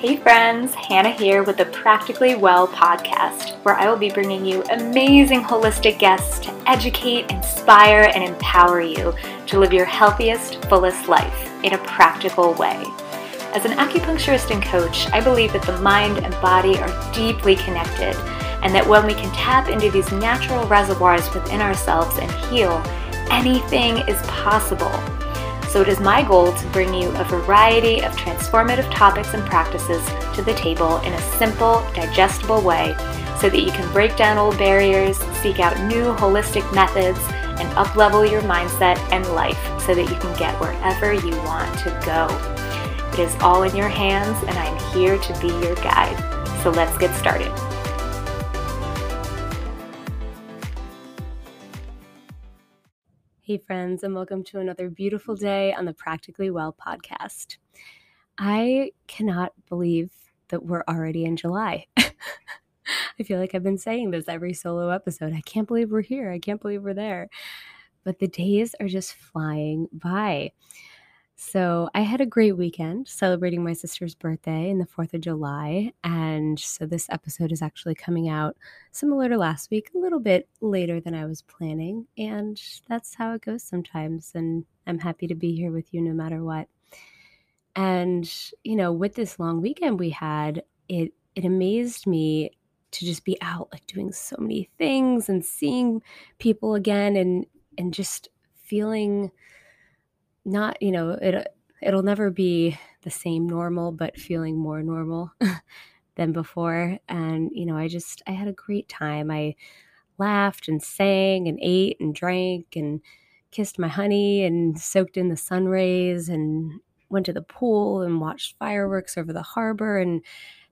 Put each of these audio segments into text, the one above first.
Hey friends, Hannah here with the Practically Well podcast, where I will be bringing you amazing holistic guests to educate, inspire, and empower you to live your healthiest, fullest life in a practical way. As an acupuncturist and coach, I believe that the mind and body are deeply connected, and that when we can tap into these natural reservoirs within ourselves and heal, anything is possible. So it is my goal to bring you a variety of transformative topics and practices to the table in a simple, digestible way so that you can break down old barriers, seek out new holistic methods, and uplevel your mindset and life so that you can get wherever you want to go. It is all in your hands, and I'm here to be your guide. So let's get started. Hey, friends, and welcome to another beautiful day on the Practically Well podcast. I cannot believe that we're already in July. I feel like I've been saying this every solo episode. I can't believe we're here. I can't believe we're there. But the days are just flying by. So I had a great weekend celebrating my sister's birthday in the 4th of July. And so this episode is actually coming out similar to last week, a little bit later than I was planning. And that's how it goes sometimes. And I'm happy to be here with you no matter what. And, you know, with this long weekend we had, it it amazed me to just be out like doing so many things and seeing people again and and just feeling not you know it uh, it'll never be the same normal but feeling more normal than before and you know i just i had a great time i laughed and sang and ate and drank and kissed my honey and soaked in the sun rays and went to the pool and watched fireworks over the harbor and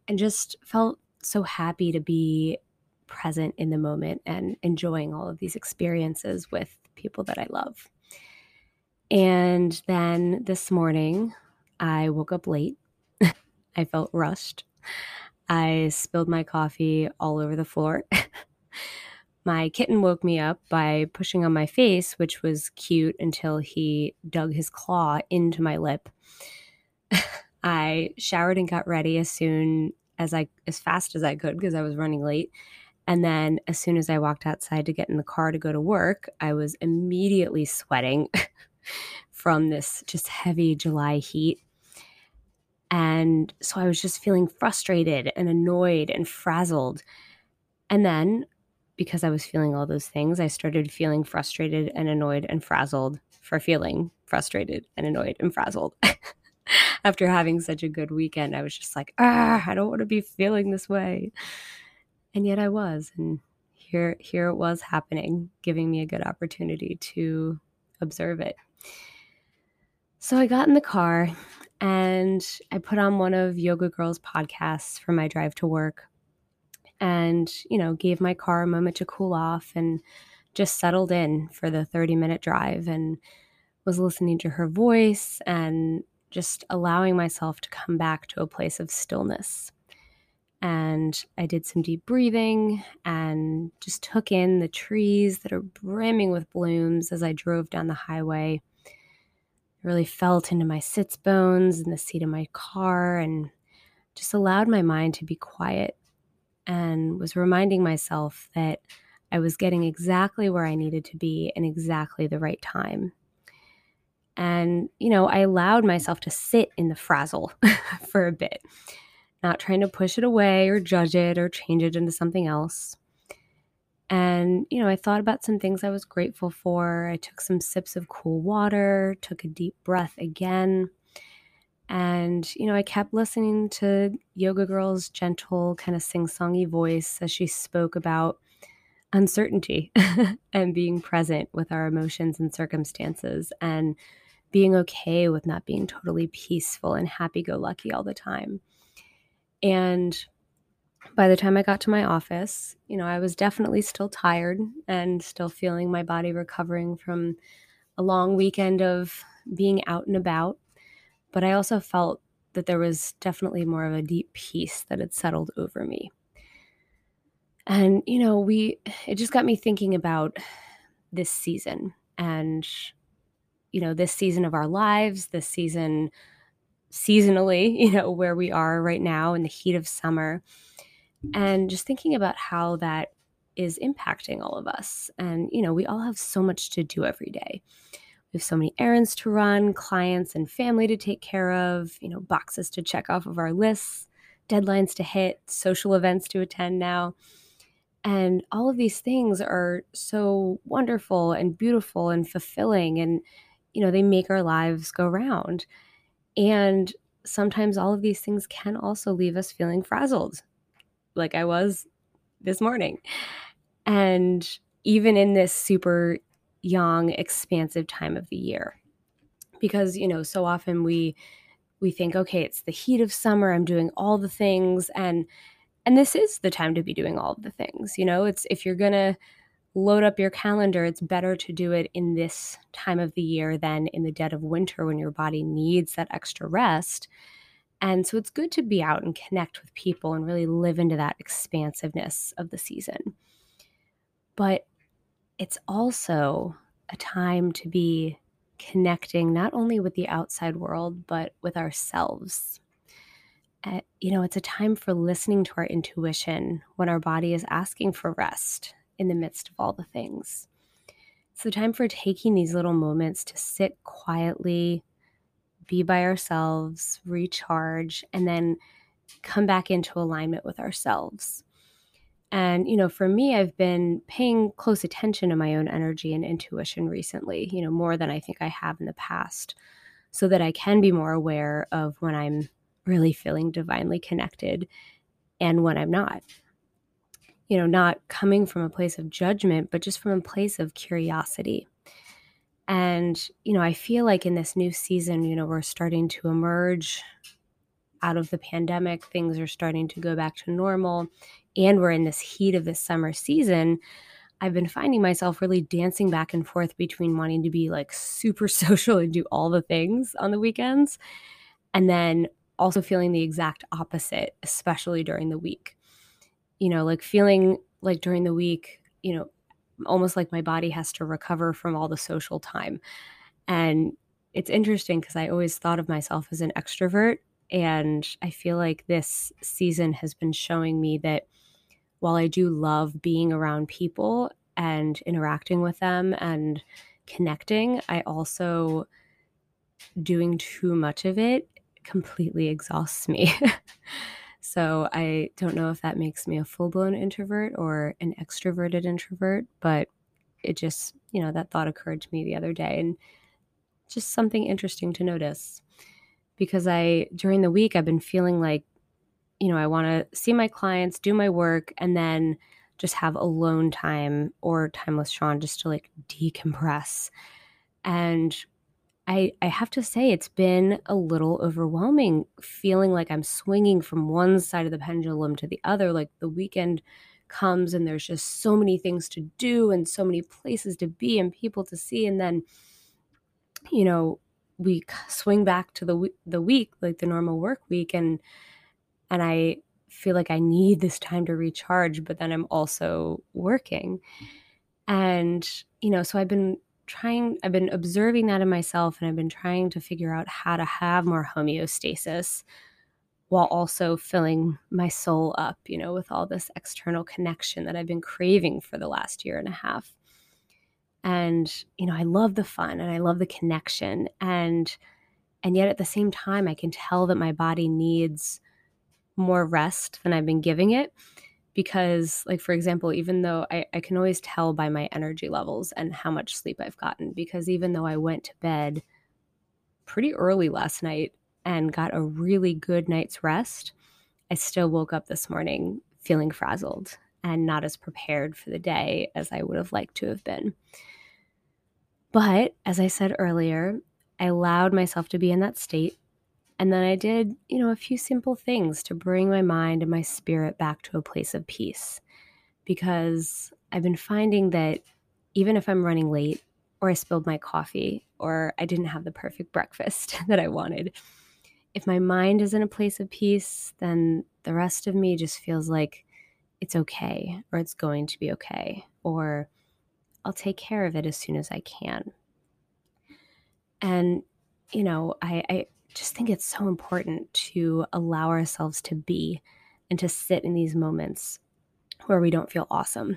and just felt so happy to be present in the moment and enjoying all of these experiences with people that I love. And then this morning, I woke up late. I felt rushed. I spilled my coffee all over the floor. my kitten woke me up by pushing on my face, which was cute until he dug his claw into my lip. I showered and got ready as soon as I as fast as I could because I was running late. And then as soon as I walked outside to get in the car to go to work, I was immediately sweating from this just heavy July heat. And so I was just feeling frustrated and annoyed and frazzled. And then, because I was feeling all those things, I started feeling frustrated and annoyed and frazzled for feeling frustrated and annoyed and frazzled. After having such a good weekend, I was just like, ah, I don't want to be feeling this way. And yet I was. And here, here it was happening, giving me a good opportunity to observe it. So I got in the car and I put on one of Yoga Girl's podcasts for my drive to work and, you know, gave my car a moment to cool off and just settled in for the 30 minute drive and was listening to her voice and just allowing myself to come back to a place of stillness. And I did some deep breathing and just took in the trees that are brimming with blooms as I drove down the highway really felt into my sits bones in the seat of my car and just allowed my mind to be quiet and was reminding myself that I was getting exactly where I needed to be in exactly the right time. And, you know, I allowed myself to sit in the frazzle for a bit, not trying to push it away or judge it or change it into something else. And, you know, I thought about some things I was grateful for. I took some sips of cool water, took a deep breath again. And, you know, I kept listening to Yoga Girl's gentle, kind of sing songy voice as she spoke about uncertainty and being present with our emotions and circumstances and being okay with not being totally peaceful and happy go lucky all the time. And by the time I got to my office, you know, I was definitely still tired and still feeling my body recovering from a long weekend of being out and about. But I also felt that there was definitely more of a deep peace that had settled over me. And, you know, we, it just got me thinking about this season and, you know, this season of our lives, this season seasonally, you know, where we are right now in the heat of summer. And just thinking about how that is impacting all of us. And, you know, we all have so much to do every day. We have so many errands to run, clients and family to take care of, you know, boxes to check off of our lists, deadlines to hit, social events to attend now. And all of these things are so wonderful and beautiful and fulfilling. And, you know, they make our lives go round. And sometimes all of these things can also leave us feeling frazzled, like I was this morning. And even in this super yang, expansive time of the year. Because, you know, so often we we think, okay, it's the heat of summer, I'm doing all the things and and this is the time to be doing all the things you know it's if you're gonna load up your calendar it's better to do it in this time of the year than in the dead of winter when your body needs that extra rest. And so it's good to be out and connect with people and really live into that expansiveness of the season. But it's also a time to be connecting not only with the outside world but with ourselves. Uh, you know, it's a time for listening to our intuition when our body is asking for rest in the midst of all the things. It's the time for taking these little moments to sit quietly, be by ourselves, recharge, and then come back into alignment with ourselves. And, you know, for me, I've been paying close attention to my own energy and intuition recently, you know, more than I think I have in the past, so that I can be more aware of when I'm really feeling divinely connected and when I'm not. You know, not coming from a place of judgment, but just from a place of curiosity. And, you know, I feel like in this new season, you know, we're starting to emerge out of the pandemic, things are starting to go back to normal, and we're in this heat of this summer season. I've been finding myself really dancing back and forth between wanting to be like super social and do all the things on the weekends and then also feeling the exact opposite, especially during the week. You know, like feeling like during the week, you know, almost like my body has to recover from all the social time. And it's interesting because I always thought of myself as an extrovert. And I feel like this season has been showing me that while I do love being around people and interacting with them and connecting, I also doing too much of it completely exhausts me. so I don't know if that makes me a full blown introvert or an extroverted introvert, but it just, you know, that thought occurred to me the other day and just something interesting to notice because I, during the week, I've been feeling like, you know, I want to see my clients, do my work, and then just have alone time or time with Sean just to like decompress. And I, I have to say, it's been a little overwhelming feeling like I'm swinging from one side of the pendulum to the other. Like the weekend comes and there's just so many things to do and so many places to be and people to see. And then, you know, we swing back to the, the week, like the normal work week. And, and I feel like I need this time to recharge, but then I'm also working. And, you know, so I've been trying i've been observing that in myself and i've been trying to figure out how to have more homeostasis while also filling my soul up you know with all this external connection that i've been craving for the last year and a half. And you know i love the fun and i love the connection and and yet at the same time i can tell that my body needs more rest than i've been giving it because like for example even though I, I can always tell by my energy levels and how much sleep i've gotten because even though i went to bed pretty early last night and got a really good night's rest i still woke up this morning feeling frazzled and not as prepared for the day as i would have liked to have been. But as i said earlier i allowed myself to be in that state and then I did, you know, a few simple things to bring my mind and my spirit back to a place of peace. Because I've been finding that even if I'm running late, or I spilled my coffee, or I didn't have the perfect breakfast that I wanted, if my mind is in a place of peace, then the rest of me just feels like it's okay, or it's going to be okay, or I'll take care of it as soon as I can. And, you know, I, I just think it's so important to allow ourselves to be and to sit in these moments where we don't feel awesome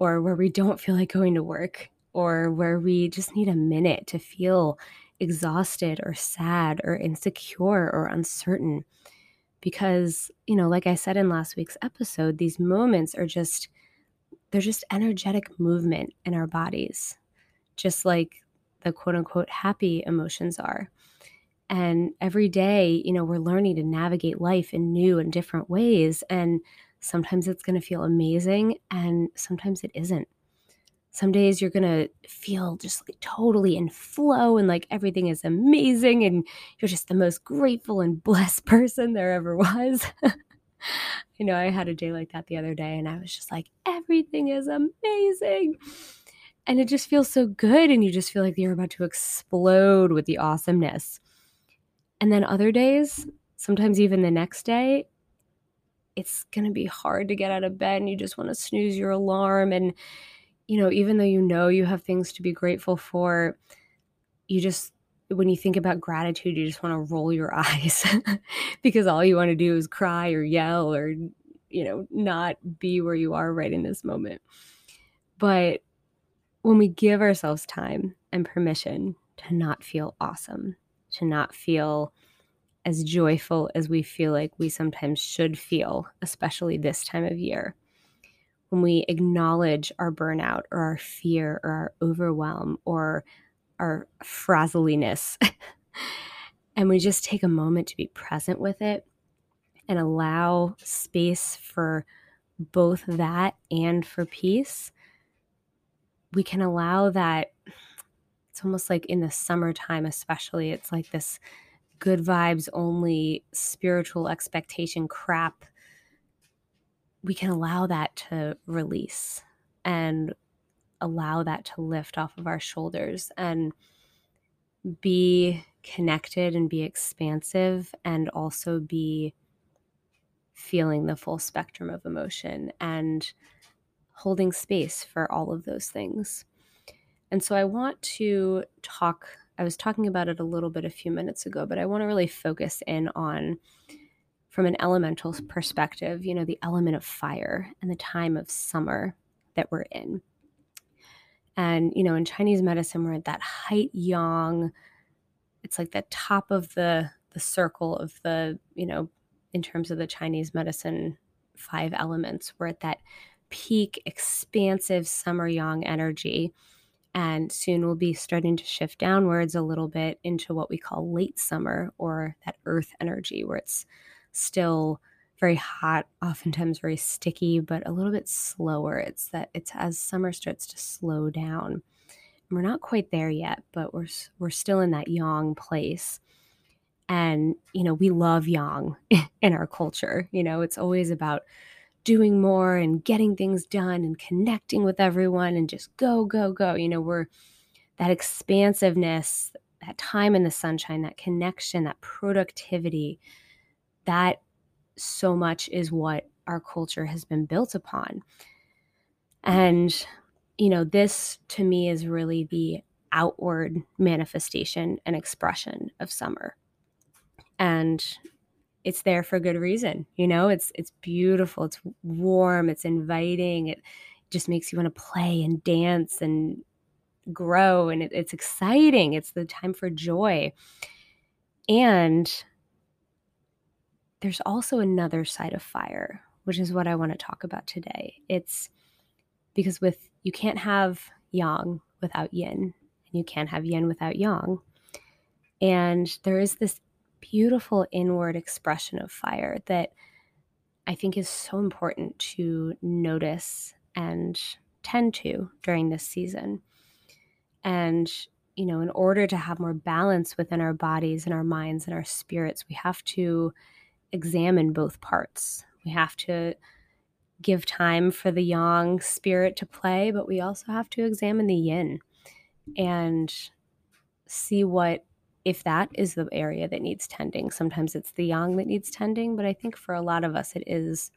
or where we don't feel like going to work or where we just need a minute to feel exhausted or sad or insecure or uncertain. Because, you know, like I said in last week's episode, these moments are just, they're just energetic movement in our bodies, just like the quote unquote happy emotions are. And every day, you know, we're learning to navigate life in new and different ways. And sometimes it's going to feel amazing, and sometimes it isn't some days you're going to feel just like totally in flow and like everything is amazing and you're just the most grateful and blessed person there ever was. you know, I had a day like that the other day and I was just like, everything is amazing. And it just feels so good. And you just feel like you're about to explode with the awesomeness. And then other days, sometimes even the next day, it's going to be hard to get out of bed and you just want to snooze your alarm and you know, even though you know you have things to be grateful for, you just, when you think about gratitude, you just want to roll your eyes because all you want to do is cry or yell or, you know, not be where you are right in this moment. But when we give ourselves time and permission to not feel awesome, to not feel as joyful as we feel like we sometimes should feel, especially this time of year, when we acknowledge our burnout or our fear or our overwhelm or our frazzliness, and we just take a moment to be present with it and allow space for both that and for peace, we can allow that. It's almost like in the summertime, especially, it's like this good vibes only spiritual expectation crap we can allow that to release and allow that to lift off of our shoulders and be connected and be expansive and also be feeling the full spectrum of emotion and holding space for all of those things. And so I want to talk, I was talking about it a little bit a few minutes ago, but I want to really focus in on from an elemental perspective, you know, the element of fire and the time of summer that we're in. And, you know, in Chinese medicine, we're at that height yang. It's like the top of the the circle of the, you know, in terms of the Chinese medicine five elements. We're at that peak, expansive summer yang energy. And soon we'll be starting to shift downwards a little bit into what we call late summer or that earth energy, where it's still very hot, oftentimes very sticky, but a little bit slower. It's that it's as summer starts to slow down. And we're not quite there yet, but we're we're still in that yang place. And you know, we love yang in our culture. You know, it's always about doing more and getting things done and connecting with everyone and just go go go. You know, we're that expansiveness, that time in the sunshine, that connection, that productivity that so much is what our culture has been built upon. And, you know, this to me is really the outward manifestation and expression of summer. And it's there for good reason. You know, it's it's beautiful, it's warm, it's inviting, it just makes you want to play and dance and grow and it, it's exciting. It's the time for joy. And there's also another side of fire, which is what I want to talk about today. It's because with you can't have yang without yin, and you can't have yin without yang. And there is this beautiful inward expression of fire that I think is so important to notice and tend to during this season. And, you know, in order to have more balance within our bodies and our minds and our spirits, we have to examine both parts. We have to give time for the yang spirit to play, but we also have to examine the yin and see what if that is the area that needs tending. Sometimes it's the yang that needs tending, but I think for a lot of us it is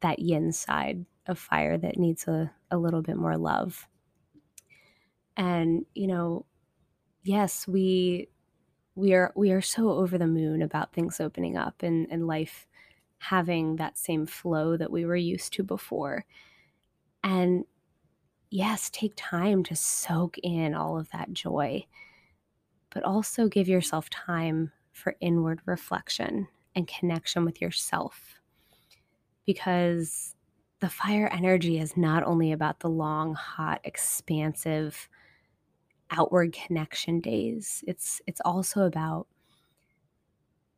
that yin side of fire that needs a, a little bit more love. And, you know, yes, we we are we are so over the moon about things opening up and, and life having that same flow that we were used to before. And yes, take time to soak in all of that joy, but also give yourself time for inward reflection and connection with yourself. Because the fire energy is not only about the long, hot, expansive outward connection days. It's it's also about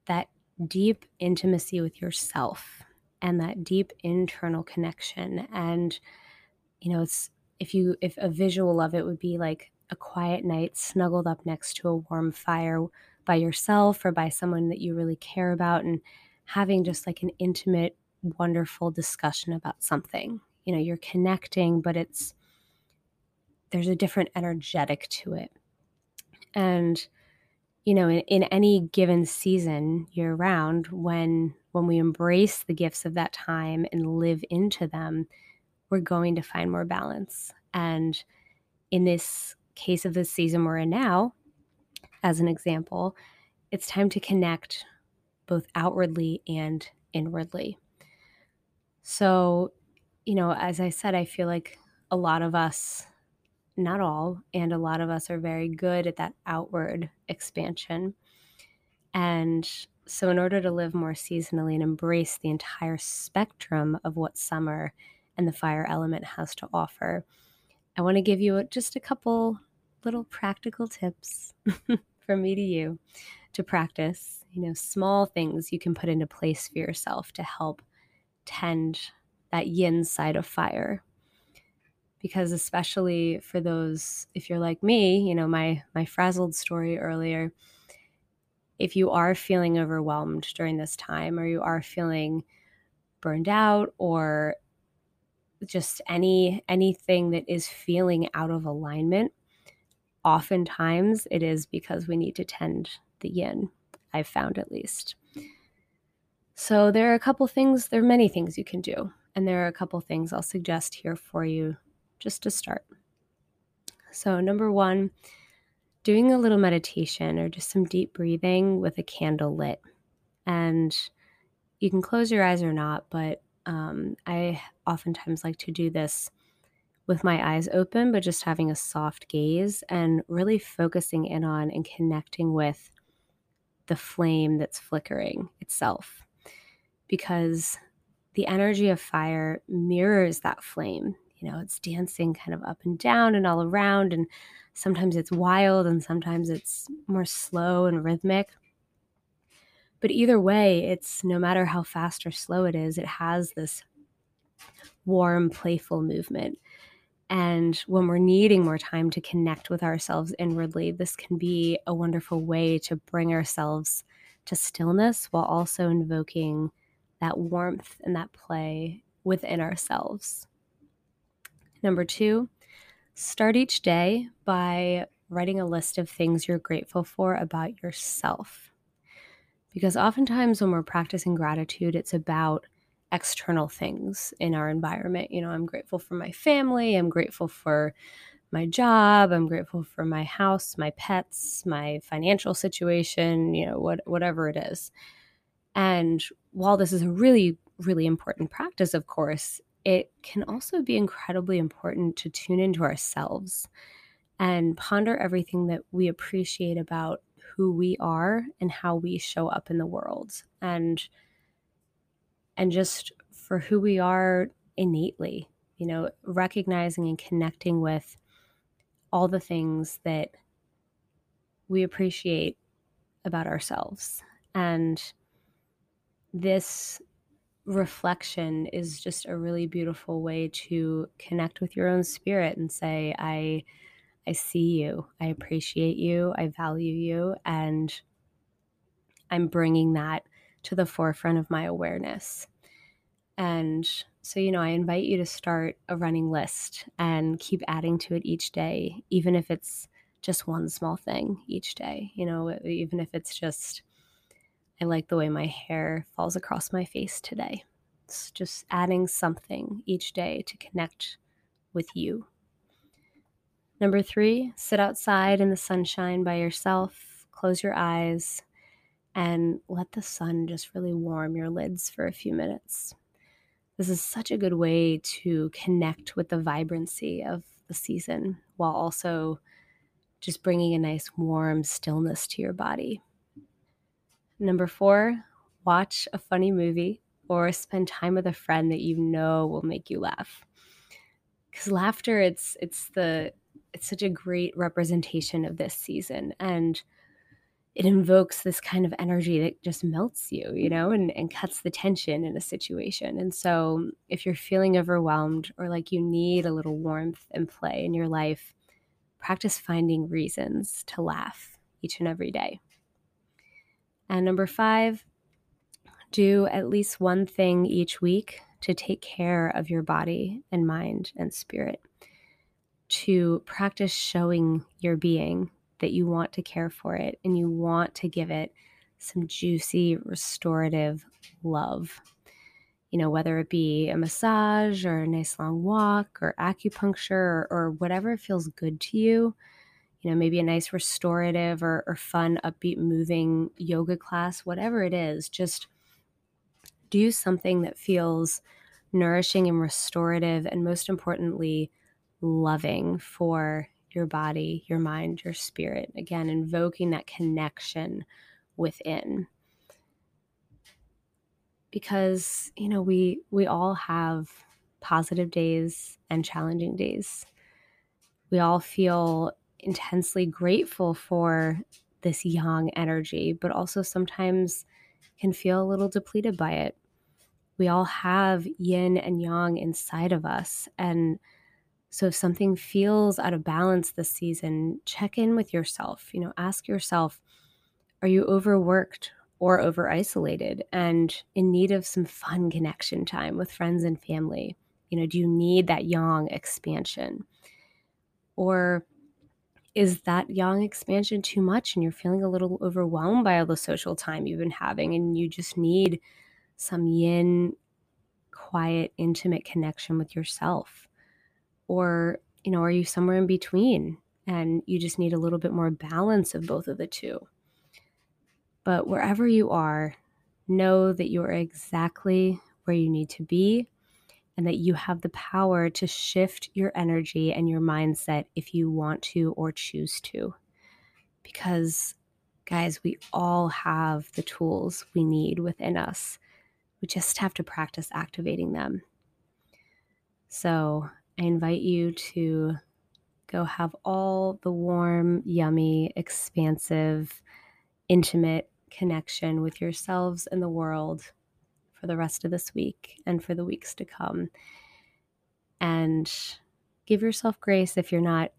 that deep intimacy with yourself and that deep internal connection and you know it's if you if a visual of it would be like a quiet night snuggled up next to a warm fire by yourself or by someone that you really care about and having just like an intimate wonderful discussion about something you know you're connecting but it's there's a different energetic to it and you know in, in any given season year round when when we embrace the gifts of that time and live into them we're going to find more balance. And in this case of the season we're in now, as an example, it's time to connect both outwardly and inwardly. So, you know, as I said, I feel like a lot of us, not all, and a lot of us are very good at that outward expansion. And so, in order to live more seasonally and embrace the entire spectrum of what summer and the fire element has to offer. I want to give you just a couple little practical tips from me to you to practice, you know, small things you can put into place for yourself to help tend that yin side of fire. Because especially for those if you're like me, you know, my my frazzled story earlier, if you are feeling overwhelmed during this time or you are feeling burned out or just any anything that is feeling out of alignment oftentimes it is because we need to tend the yin i've found at least. So there are a couple things there are many things you can do and there are a couple things i'll suggest here for you just to start. So number one doing a little meditation or just some deep breathing with a candle lit. And you can close your eyes or not but um, I oftentimes like to do this with my eyes open, but just having a soft gaze and really focusing in on and connecting with the flame that's flickering itself. Because the energy of fire mirrors that flame. You know, it's dancing kind of up and down and all around, and sometimes it's wild and sometimes it's more slow and rhythmic. But either way, it's no matter how fast or slow it is, it has this warm, playful movement. And when we're needing more time to connect with ourselves inwardly, this can be a wonderful way to bring ourselves to stillness while also invoking that warmth and that play within ourselves. Number two, start each day by writing a list of things you're grateful for about yourself. Because oftentimes when we're practicing gratitude, it's about external things in our environment. You know, I'm grateful for my family, I'm grateful for my job, I'm grateful for my house, my pets, my financial situation, you know, what whatever it is. And while this is a really really important practice, of course, it can also be incredibly important to tune into ourselves and ponder everything that we appreciate about who we are and how we show up in the world and and just for who we are innately you know recognizing and connecting with all the things that we appreciate about ourselves. And this reflection is just a really beautiful way to connect with your own spirit and say i I see you, I appreciate you, I value you, and I'm bringing that to the forefront of my awareness. And so, you know, I invite you to start a running list and keep adding to it each day, even if it's just one small thing each day, you know, even if it's just, I like the way my hair falls across my face today. It's just adding something each day to connect with you Number three, sit outside in the sunshine by yourself, close your eyes and let the sun just really warm your lids for a few minutes. This is such a good way to connect with the vibrancy of the season while also just bringing a nice warm stillness to your body. Number four, watch a funny movie or spend time with a friend that you know will make you laugh. Because laughter, it's it's the it's such a great representation of this season and it invokes this kind of energy that just melts you, you know, and, and cuts the tension in a situation. And so, if you're feeling overwhelmed or like you need a little warmth and play in your life, practice finding reasons to laugh each and every day. And number five, do at least one thing each week to take care of your body and mind and spirit, to practice showing your being that you want to care for it and you want to give it some juicy, restorative love. You know, whether it be a massage or a nice long walk or acupuncture or, or whatever feels good to you. You know, maybe a nice restorative or, or fun, upbeat, moving yoga class, whatever it is, just do something that feels nourishing and restorative, and most importantly, loving for your body, your mind, your spirit. Again, invoking that connection within. Because, you know, we we all have positive days and challenging days. We all feel intensely grateful for this yang energy, but also sometimes can feel a little depleted by it. We all have yin and yang inside of us. And so if something feels out of balance this season, check in with yourself. You know, ask yourself, are you overworked or over isolated and in need of some fun connection time with friends and family? You know, do you need that yang expansion? Or is that yang expansion too much and you're feeling a little overwhelmed by all the social time you've been having and you just need some yin, quiet, intimate connection with yourself? Or, you know, are you somewhere in between and you just need a little bit more balance of both of the two? But wherever you are, know that you are exactly where you need to be and that you have the power to shift your energy and your mindset if you want to or choose to. Because, guys, we all have the tools we need within us. We just have to practice activating them. So, I invite you to go have all the warm, yummy, expansive, intimate connection with yourselves and the world for the rest of this week and for the weeks to come. And give yourself grace if you're not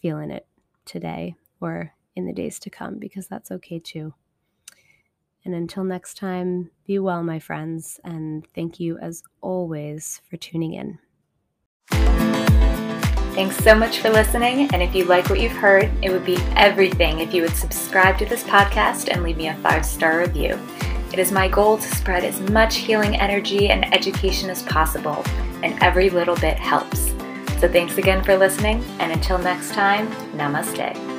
feeling it today or in the days to come, because that's okay too. And until next time, be well, my friends, and thank you as always for tuning in. Thanks so much for listening. And if you like what you've heard, it would be everything if you would subscribe to this podcast and leave me a five star review. It is my goal to spread as much healing energy and education as possible, and every little bit helps. So thanks again for listening, and until next time, namaste.